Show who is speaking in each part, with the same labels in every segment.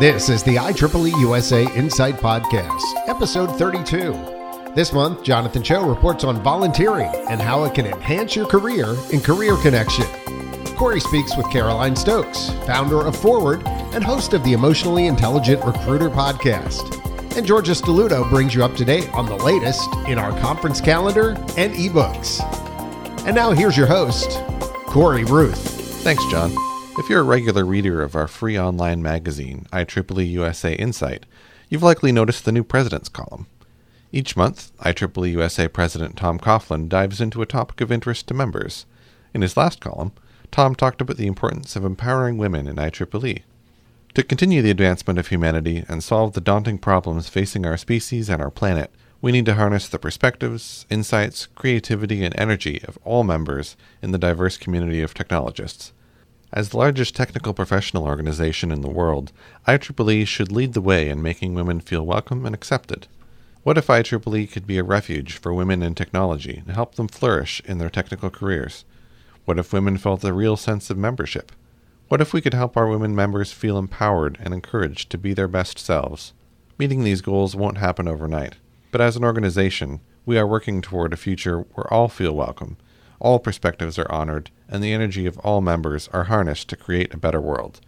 Speaker 1: This is the IEEE USA Insight Podcast, episode 32. This month, Jonathan Cho reports on volunteering and how it can enhance your career in Career Connection. Corey speaks with Caroline Stokes, founder of Forward and host of the Emotionally Intelligent Recruiter podcast. And Georgia Stelluto brings you up to date on the latest in our conference calendar and ebooks. And now here's your host, Corey Ruth.
Speaker 2: Thanks, John. If you're a regular reader of our free online magazine, IEEE USA Insight, you've likely noticed the new President's column. Each month, IEEE USA President Tom Coughlin dives into a topic of interest to members. In his last column, Tom talked about the importance of empowering women in IEEE. To continue the advancement of humanity and solve the daunting problems facing our species and our planet, we need to harness the perspectives, insights, creativity, and energy of all members in the diverse community of technologists. As the largest technical professional organization in the world, IEEE should lead the way in making women feel welcome and accepted. What if IEEE could be a refuge for women in technology and help them flourish in their technical careers? What if women felt a real sense of membership? What if we could help our women members feel empowered and encouraged to be their best selves? Meeting these goals won't happen overnight, but as an organization, we are working toward a future where all feel welcome all perspectives are honored, and the energy of all members are harnessed to create a better world.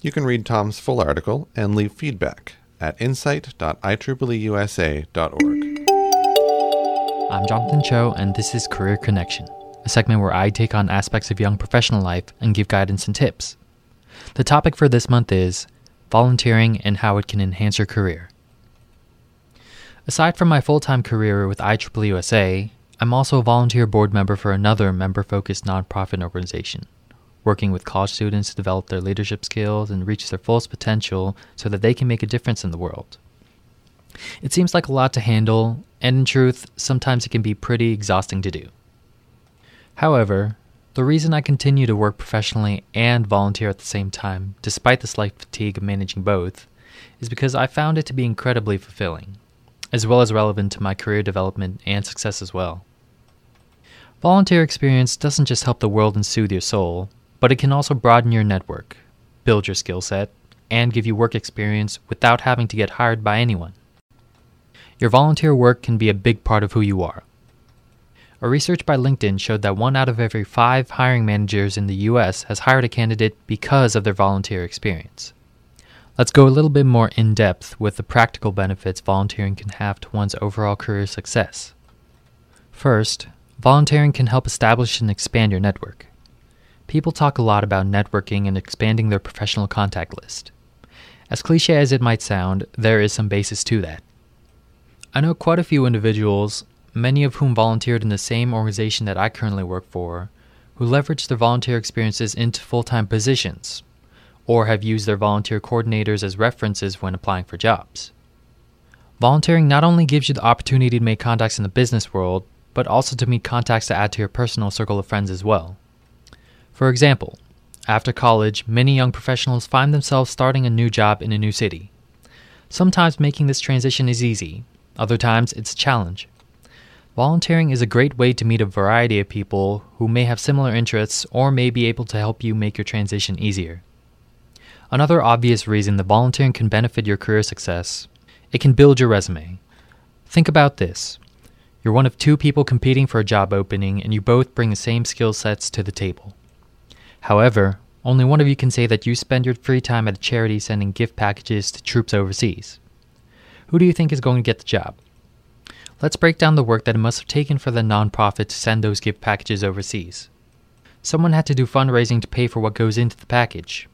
Speaker 2: You can read Tom's full article and leave feedback at insight.ieeeusa.org.
Speaker 3: I'm Jonathan Cho, and this is Career Connection, a segment where I take on aspects of young professional life and give guidance and tips. The topic for this month is volunteering and how it can enhance your career. Aside from my full time career with IEEE USA, I'm also a volunteer board member for another member focused nonprofit organization, working with college students to develop their leadership skills and reach their fullest potential so that they can make a difference in the world. It seems like a lot to handle, and in truth, sometimes it can be pretty exhausting to do. However, the reason I continue to work professionally and volunteer at the same time, despite the slight fatigue of managing both, is because I found it to be incredibly fulfilling, as well as relevant to my career development and success as well. Volunteer experience doesn't just help the world and soothe your soul, but it can also broaden your network, build your skill set, and give you work experience without having to get hired by anyone. Your volunteer work can be a big part of who you are. A research by LinkedIn showed that one out of every five hiring managers in the US has hired a candidate because of their volunteer experience. Let's go a little bit more in depth with the practical benefits volunteering can have to one's overall career success. First, Volunteering can help establish and expand your network. People talk a lot about networking and expanding their professional contact list. As cliche as it might sound, there is some basis to that. I know quite a few individuals, many of whom volunteered in the same organization that I currently work for, who leveraged their volunteer experiences into full time positions, or have used their volunteer coordinators as references when applying for jobs. Volunteering not only gives you the opportunity to make contacts in the business world, but also to meet contacts to add to your personal circle of friends as well. For example, after college, many young professionals find themselves starting a new job in a new city. Sometimes making this transition is easy, other times it's a challenge. Volunteering is a great way to meet a variety of people who may have similar interests or may be able to help you make your transition easier. Another obvious reason that volunteering can benefit your career success, it can build your resume. Think about this. You're one of two people competing for a job opening, and you both bring the same skill sets to the table. However, only one of you can say that you spend your free time at a charity sending gift packages to troops overseas. Who do you think is going to get the job? Let's break down the work that it must have taken for the nonprofit to send those gift packages overseas. Someone had to do fundraising to pay for what goes into the package.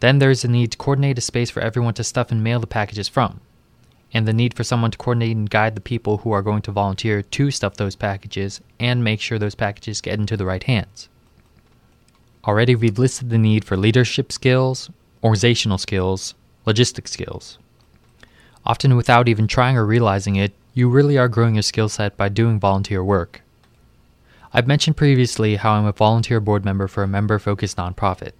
Speaker 3: Then there's the need to coordinate a space for everyone to stuff and mail the packages from and the need for someone to coordinate and guide the people who are going to volunteer to stuff those packages and make sure those packages get into the right hands. Already, we've listed the need for leadership skills, organizational skills, logistic skills. Often, without even trying or realizing it, you really are growing your skill set by doing volunteer work. I've mentioned previously how I'm a volunteer board member for a member focused nonprofit.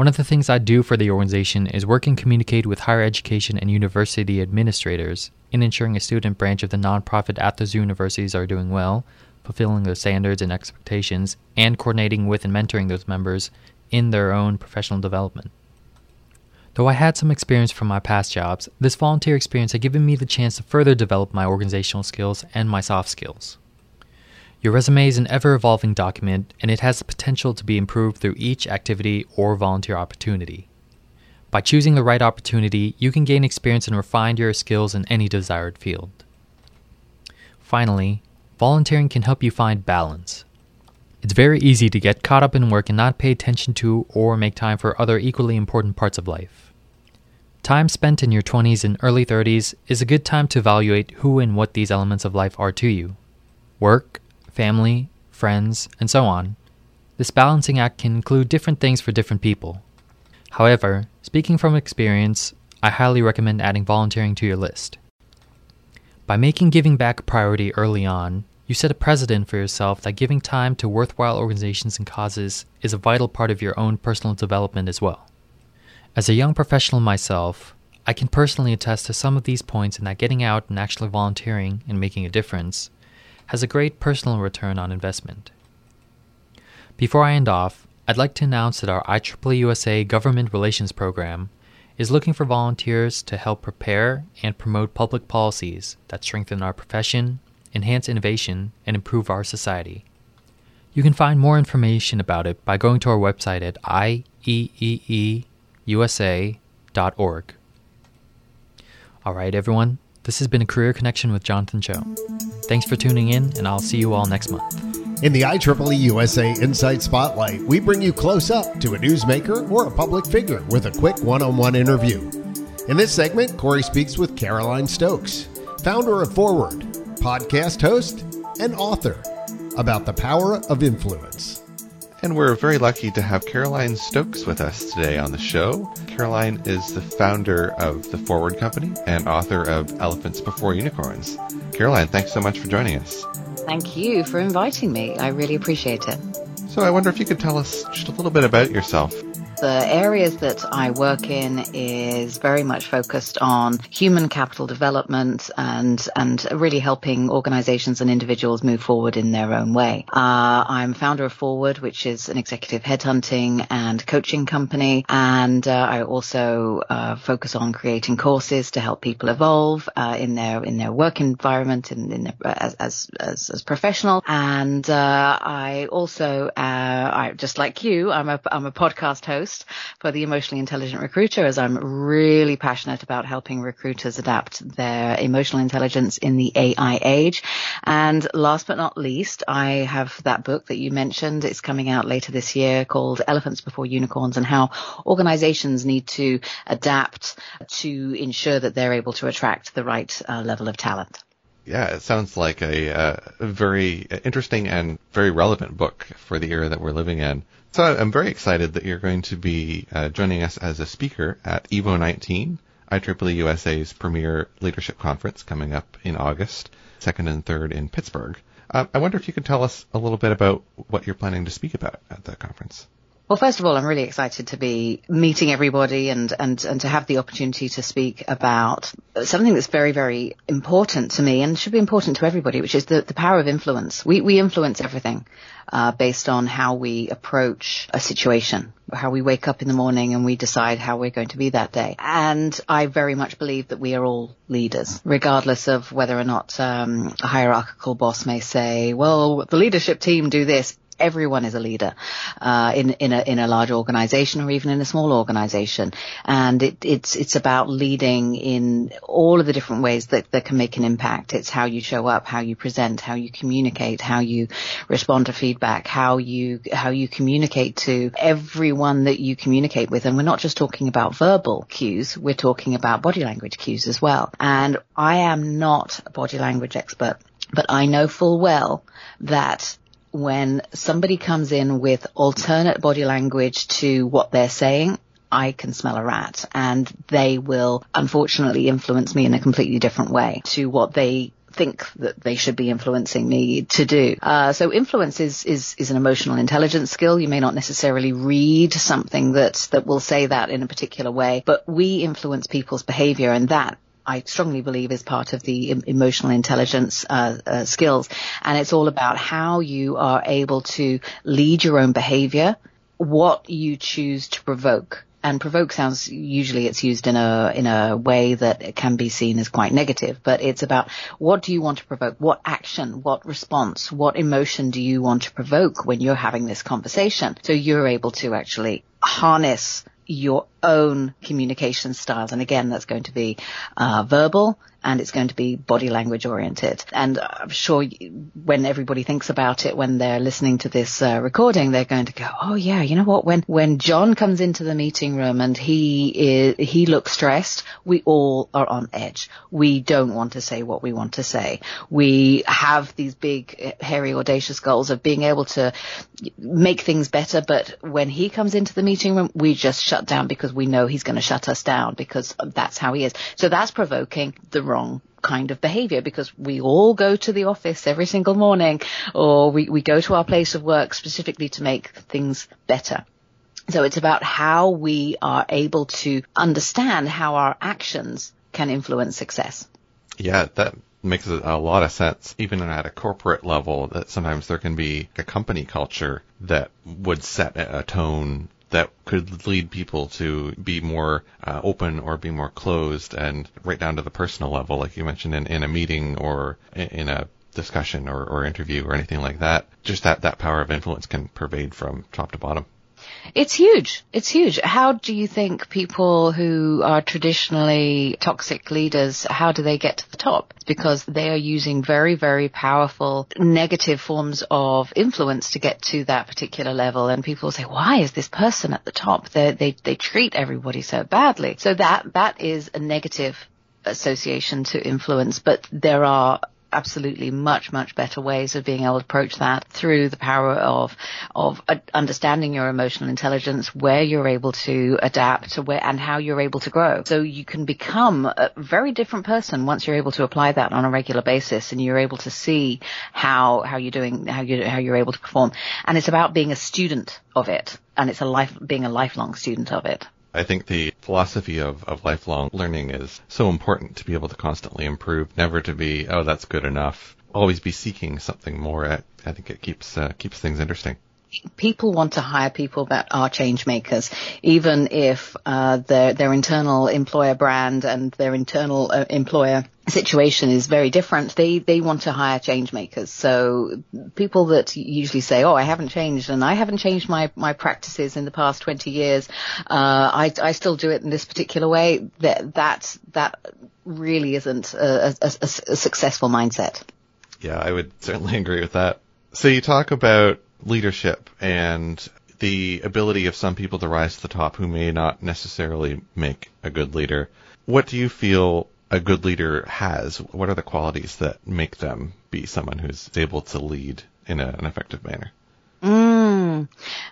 Speaker 3: One of the things I do for the organization is work and communicate with higher education and university administrators in ensuring a student branch of the nonprofit at those universities are doing well, fulfilling their standards and expectations, and coordinating with and mentoring those members in their own professional development. Though I had some experience from my past jobs, this volunteer experience had given me the chance to further develop my organizational skills and my soft skills. Your resume is an ever evolving document, and it has the potential to be improved through each activity or volunteer opportunity. By choosing the right opportunity, you can gain experience and refine your skills in any desired field. Finally, volunteering can help you find balance. It's very easy to get caught up in work and not pay attention to or make time for other equally important parts of life. Time spent in your 20s and early 30s is a good time to evaluate who and what these elements of life are to you. Work, family, friends, and so on. This balancing act can include different things for different people. However, speaking from experience, I highly recommend adding volunteering to your list. By making giving back a priority early on, you set a precedent for yourself that giving time to worthwhile organizations and causes is a vital part of your own personal development as well. As a young professional myself, I can personally attest to some of these points in that getting out and actually volunteering and making a difference has a great personal return on investment. Before I end off, I'd like to announce that our IEEE USA Government Relations Program is looking for volunteers to help prepare and promote public policies that strengthen our profession, enhance innovation, and improve our society. You can find more information about it by going to our website at ieeeusa.org. All right, everyone, this has been a Career Connection with Jonathan Cho. Thanks for tuning in, and I'll see you all next month.
Speaker 1: In the IEEE USA Insight Spotlight, we bring you close up to a newsmaker or a public figure with a quick one on one interview. In this segment, Corey speaks with Caroline Stokes, founder of Forward, podcast host, and author, about the power of influence.
Speaker 2: And we're very lucky to have Caroline Stokes with us today on the show. Caroline is the founder of the Forward Company and author of Elephants Before Unicorns. Caroline, thanks so much for joining us.
Speaker 4: Thank you for inviting me. I really appreciate it.
Speaker 2: So, I wonder if you could tell us just a little bit about yourself.
Speaker 4: The areas that I work in is very much focused on human capital development and and really helping organizations and individuals move forward in their own way. Uh, I'm founder of Forward, which is an executive headhunting and coaching company, and uh, I also uh, focus on creating courses to help people evolve uh, in their in their work environment and in their, as, as, as as professional. And uh, I also, uh, I just like you, I'm a I'm a podcast host for the Emotionally Intelligent Recruiter as I'm really passionate about helping recruiters adapt their emotional intelligence in the AI age. And last but not least, I have that book that you mentioned. It's coming out later this year called Elephants Before Unicorns and how organizations need to adapt to ensure that they're able to attract the right uh, level of talent.
Speaker 2: Yeah, it sounds like a, uh, very interesting and very relevant book for the era that we're living in. So I'm very excited that you're going to be uh, joining us as a speaker at EVO 19, IEEE USA's premier leadership conference coming up in August, 2nd and 3rd in Pittsburgh. Uh, I wonder if you could tell us a little bit about what you're planning to speak about at the conference.
Speaker 4: Well, first of all, I'm really excited to be meeting everybody and, and, and to have the opportunity to speak about something that's very, very important to me and should be important to everybody, which is the, the power of influence. We, we influence everything uh, based on how we approach a situation, how we wake up in the morning and we decide how we're going to be that day. And I very much believe that we are all leaders, regardless of whether or not um, a hierarchical boss may say, well, the leadership team do this everyone is a leader uh, in in a in a large organization or even in a small organization, and it, it's it's about leading in all of the different ways that that can make an impact. It's how you show up, how you present, how you communicate, how you respond to feedback, how you how you communicate to everyone that you communicate with, and we're not just talking about verbal cues, we're talking about body language cues as well. And I am not a body language expert but I know full well that when somebody comes in with alternate body language to what they're saying, I can smell a rat and they will unfortunately influence me in a completely different way to what they think that they should be influencing me to do. Uh, so influence is, is, is an emotional intelligence skill. You may not necessarily read something that, that will say that in a particular way, but we influence people's behavior and that I strongly believe is part of the emotional intelligence uh, uh, skills. And it's all about how you are able to lead your own behavior, what you choose to provoke. And provoke sounds usually it's used in a in a way that can be seen as quite negative but it's about what do you want to provoke? What action what response what emotion do you want to provoke when you're having this conversation? So you're able to actually harness your own communication styles. And again, that's going to be uh, verbal and it's going to be body language oriented. And I'm sure when everybody thinks about it, when they're listening to this uh, recording, they're going to go, "Oh yeah, you know what? When when John comes into the meeting room and he is he looks stressed, we all are on edge. We don't want to say what we want to say. We have these big, hairy, audacious goals of being able to make things better, but when he comes into the meeting room, we just shut down because we know he's going to shut us down because that's how he is. So that's provoking the wrong kind of behavior because we all go to the office every single morning or we, we go to our place of work specifically to make things better. So it's about how we are able to understand how our actions can influence success.
Speaker 2: Yeah, that makes a lot of sense. Even at a corporate level, that sometimes there can be a company culture that would set a tone that could lead people to be more uh, open or be more closed and right down to the personal level, like you mentioned in, in a meeting or in, a discussion or, or interview or anything like that. Just that, that power of influence can pervade from top to bottom.
Speaker 4: It's huge. It's huge. How do you think people who are traditionally toxic leaders, how do they get to the top? Because they are using very, very powerful negative forms of influence to get to that particular level. And people say, why is this person at the top? They, they, they treat everybody so badly. So that, that is a negative association to influence, but there are absolutely much, much better ways of being able to approach that through the power of, of uh, understanding your emotional intelligence, where you're able to adapt to where and how you're able to grow. So you can become a very different person once you're able to apply that on a regular basis and you're able to see how, how you're doing, how you, how you're able to perform. And it's about being a student of it. And it's a life, being a lifelong student of it.
Speaker 2: I think the philosophy of, of lifelong learning is so important to be able to constantly improve, never to be, oh, that's good enough. Always be seeking something more. I, I think it keeps uh, keeps things interesting
Speaker 4: people want to hire people that are change makers, even if uh, their their internal employer brand and their internal uh, employer situation is very different. They they want to hire change makers. So people that usually say, "Oh, I haven't changed, and I haven't changed my my practices in the past 20 years. Uh, I I still do it in this particular way." That that that really isn't a, a, a, a successful mindset.
Speaker 2: Yeah, I would certainly agree with that. So you talk about leadership and the ability of some people to rise to the top who may not necessarily make a good leader. What do you feel a good leader has? What are the qualities that make them be someone who's able to lead in a, an effective manner?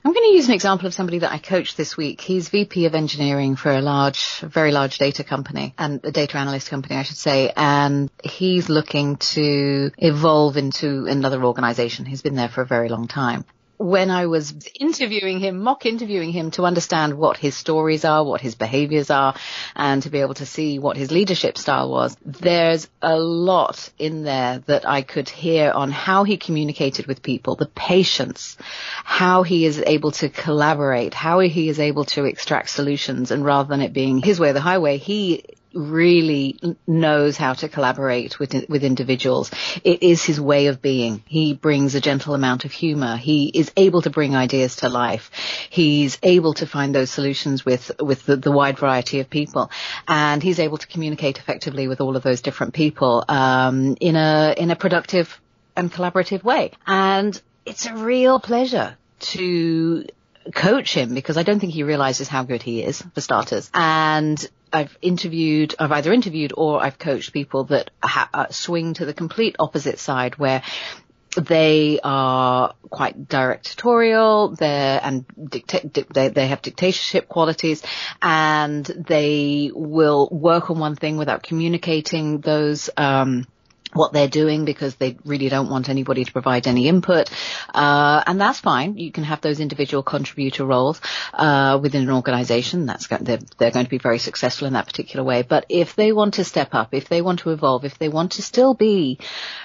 Speaker 4: I'm going to use an example of somebody that I coached this week. He's VP of engineering for a large, very large data company and a data analyst company, I should say. And he's looking to evolve into another organization. He's been there for a very long time when I was interviewing him, mock interviewing him to understand what his stories are, what his behaviors are, and to be able to see what his leadership style was, there's a lot in there that I could hear on how he communicated with people, the patience, how he is able to collaborate, how he is able to extract solutions, and rather than it being his way or the highway, he really knows how to collaborate with with individuals. It is his way of being. He brings a gentle amount of humor. He is able to bring ideas to life. He's able to find those solutions with with the, the wide variety of people, and he's able to communicate effectively with all of those different people um, in a in a productive and collaborative way. And it's a real pleasure to coach him because I don't think he realizes how good he is for starters. And I've interviewed, I've either interviewed or I've coached people that ha- uh, swing to the complete opposite side where they are quite directorial, they're, and dicta- di- they, they have dictatorship qualities, and they will work on one thing without communicating those, um, what they're doing because they really don't want anybody to provide any input. Uh, and that's fine. You can have those individual contributor roles, uh, within an organization. That's, they're, they're going to be very successful in that particular way. But if they want to step up, if they want to evolve, if they want to still be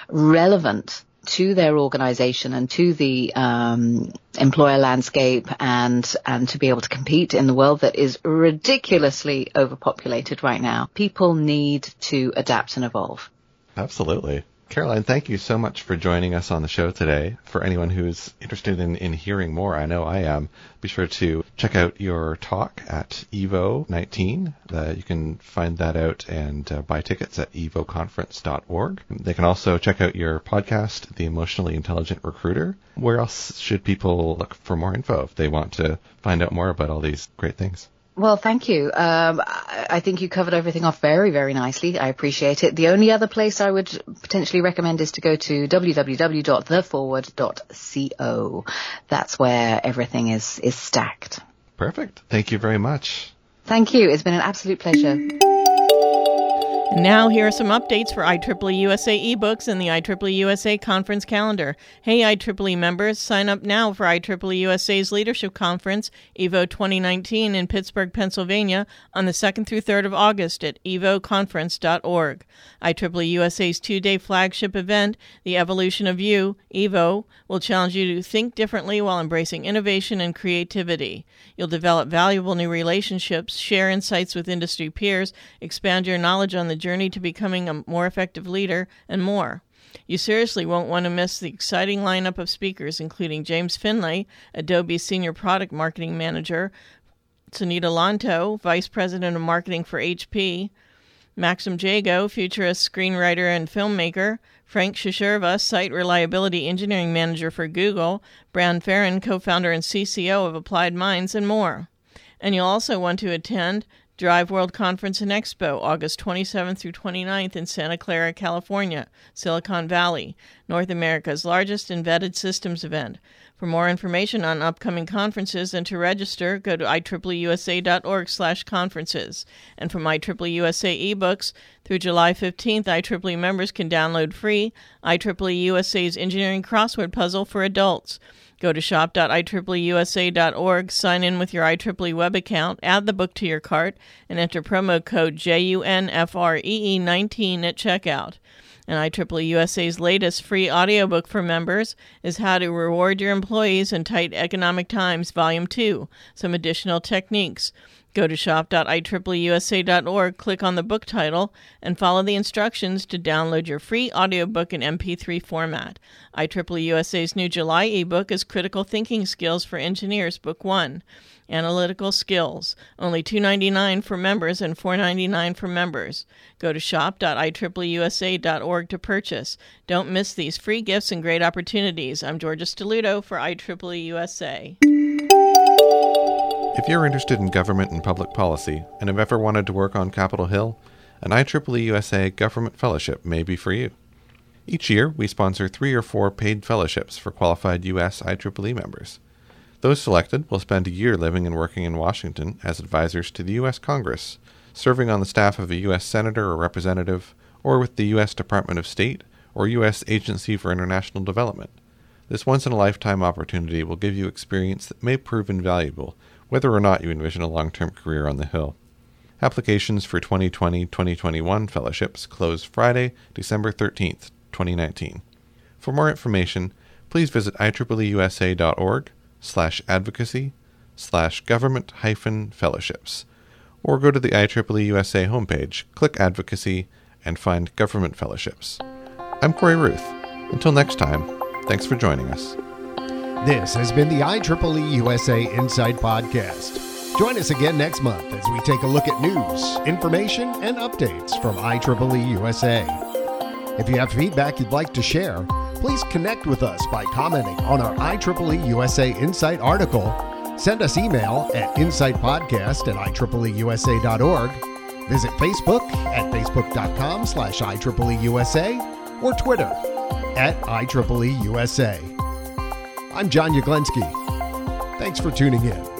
Speaker 4: relevant to their organization and to the um, employer landscape and and to be able to compete in the world that is ridiculously overpopulated right now. People need to adapt and evolve.
Speaker 2: Absolutely. Caroline, thank you so much for joining us on the show today. For anyone who's interested in, in hearing more, I know I am, be sure to check out your talk at EVO 19. Uh, you can find that out and uh, buy tickets at evoconference.org. They can also check out your podcast, The Emotionally Intelligent Recruiter. Where else should people look for more info if they want to find out more about all these great things?
Speaker 4: Well, thank you. Um, I think you covered everything off very, very nicely. I appreciate it. The only other place I would potentially recommend is to go to www.theforward.co. That's where everything is, is stacked.
Speaker 2: Perfect. Thank you very much.
Speaker 4: Thank you. It's been an absolute pleasure.
Speaker 5: Now, here are some updates for IEEE USA ebooks and the IEEE USA conference calendar. Hey, IEEE members, sign up now for IEEE USA's Leadership Conference, EVO 2019, in Pittsburgh, Pennsylvania, on the 2nd through 3rd of August at evoconference.org. IEEE USA's two day flagship event, The Evolution of You, EVO, will challenge you to think differently while embracing innovation and creativity. You'll develop valuable new relationships, share insights with industry peers, expand your knowledge on the journey to becoming a more effective leader, and more. You seriously won't want to miss the exciting lineup of speakers, including James Finlay, Adobe Senior Product Marketing Manager, Sunita Lanto, Vice President of Marketing for HP, Maxim Jago, futurist screenwriter and filmmaker, Frank Shishirva, Site Reliability Engineering Manager for Google, Bran Ferren, co founder and CCO of Applied Minds, and more. And you'll also want to attend Drive World Conference and Expo, August 27th through 29th in Santa Clara, California, Silicon Valley, North America's largest embedded systems event. For more information on upcoming conferences and to register, go to IEEEUSA.org slash conferences. And from IEEE USA ebooks, through July 15th, IEEE members can download free IEEE USA's Engineering Crossword Puzzle for adults. Go to shop.ieeeusa.org, sign in with your IEEE web account, add the book to your cart, and enter promo code JUNFREE19 at checkout. And IEEE USA's latest free audiobook for members is How to Reward Your Employees in Tight Economic Times, Volume 2, some additional techniques. Go to shop.ieeeusa.org, click on the book title, and follow the instructions to download your free audiobook in MP3 format. IEEE USA's new July ebook is Critical Thinking Skills for Engineers, Book 1. Analytical Skills, only $2.99 for members and $4.99 for members. Go to shop.ieeeusa.org to purchase. Don't miss these free gifts and great opportunities. I'm Georgia Stelluto for IEEE USA.
Speaker 2: If you're interested in government and public policy and have ever wanted to work on Capitol Hill, an IEEE USA Government Fellowship may be for you. Each year, we sponsor three or four paid fellowships for qualified U.S. IEEE members. Those selected will spend a year living and working in Washington as advisors to the U.S. Congress, serving on the staff of a U.S. Senator or Representative, or with the U.S. Department of State or U.S. Agency for International Development. This once in a lifetime opportunity will give you experience that may prove invaluable whether or not you envision a long term career on the Hill. Applications for 2020 2021 fellowships close Friday, December 13th, 2019. For more information, please visit IEEEUSA.org slash advocacy slash government hyphen fellowships or go to the IEEE USA homepage, click advocacy, and find government fellowships. I'm Corey Ruth. Until next time, thanks for joining us.
Speaker 1: This has been the IEEE USA Insight Podcast. Join us again next month as we take a look at news, information, and updates from IEEE USA. If you have feedback you'd like to share, please connect with us by commenting on our IEEE USA Insight article. Send us email at insightpodcast at IEEEUSA.org. Visit Facebook at facebook.com slash IEEEUSA or Twitter at IEEEUSA. I'm John Yaglenski. Thanks for tuning in.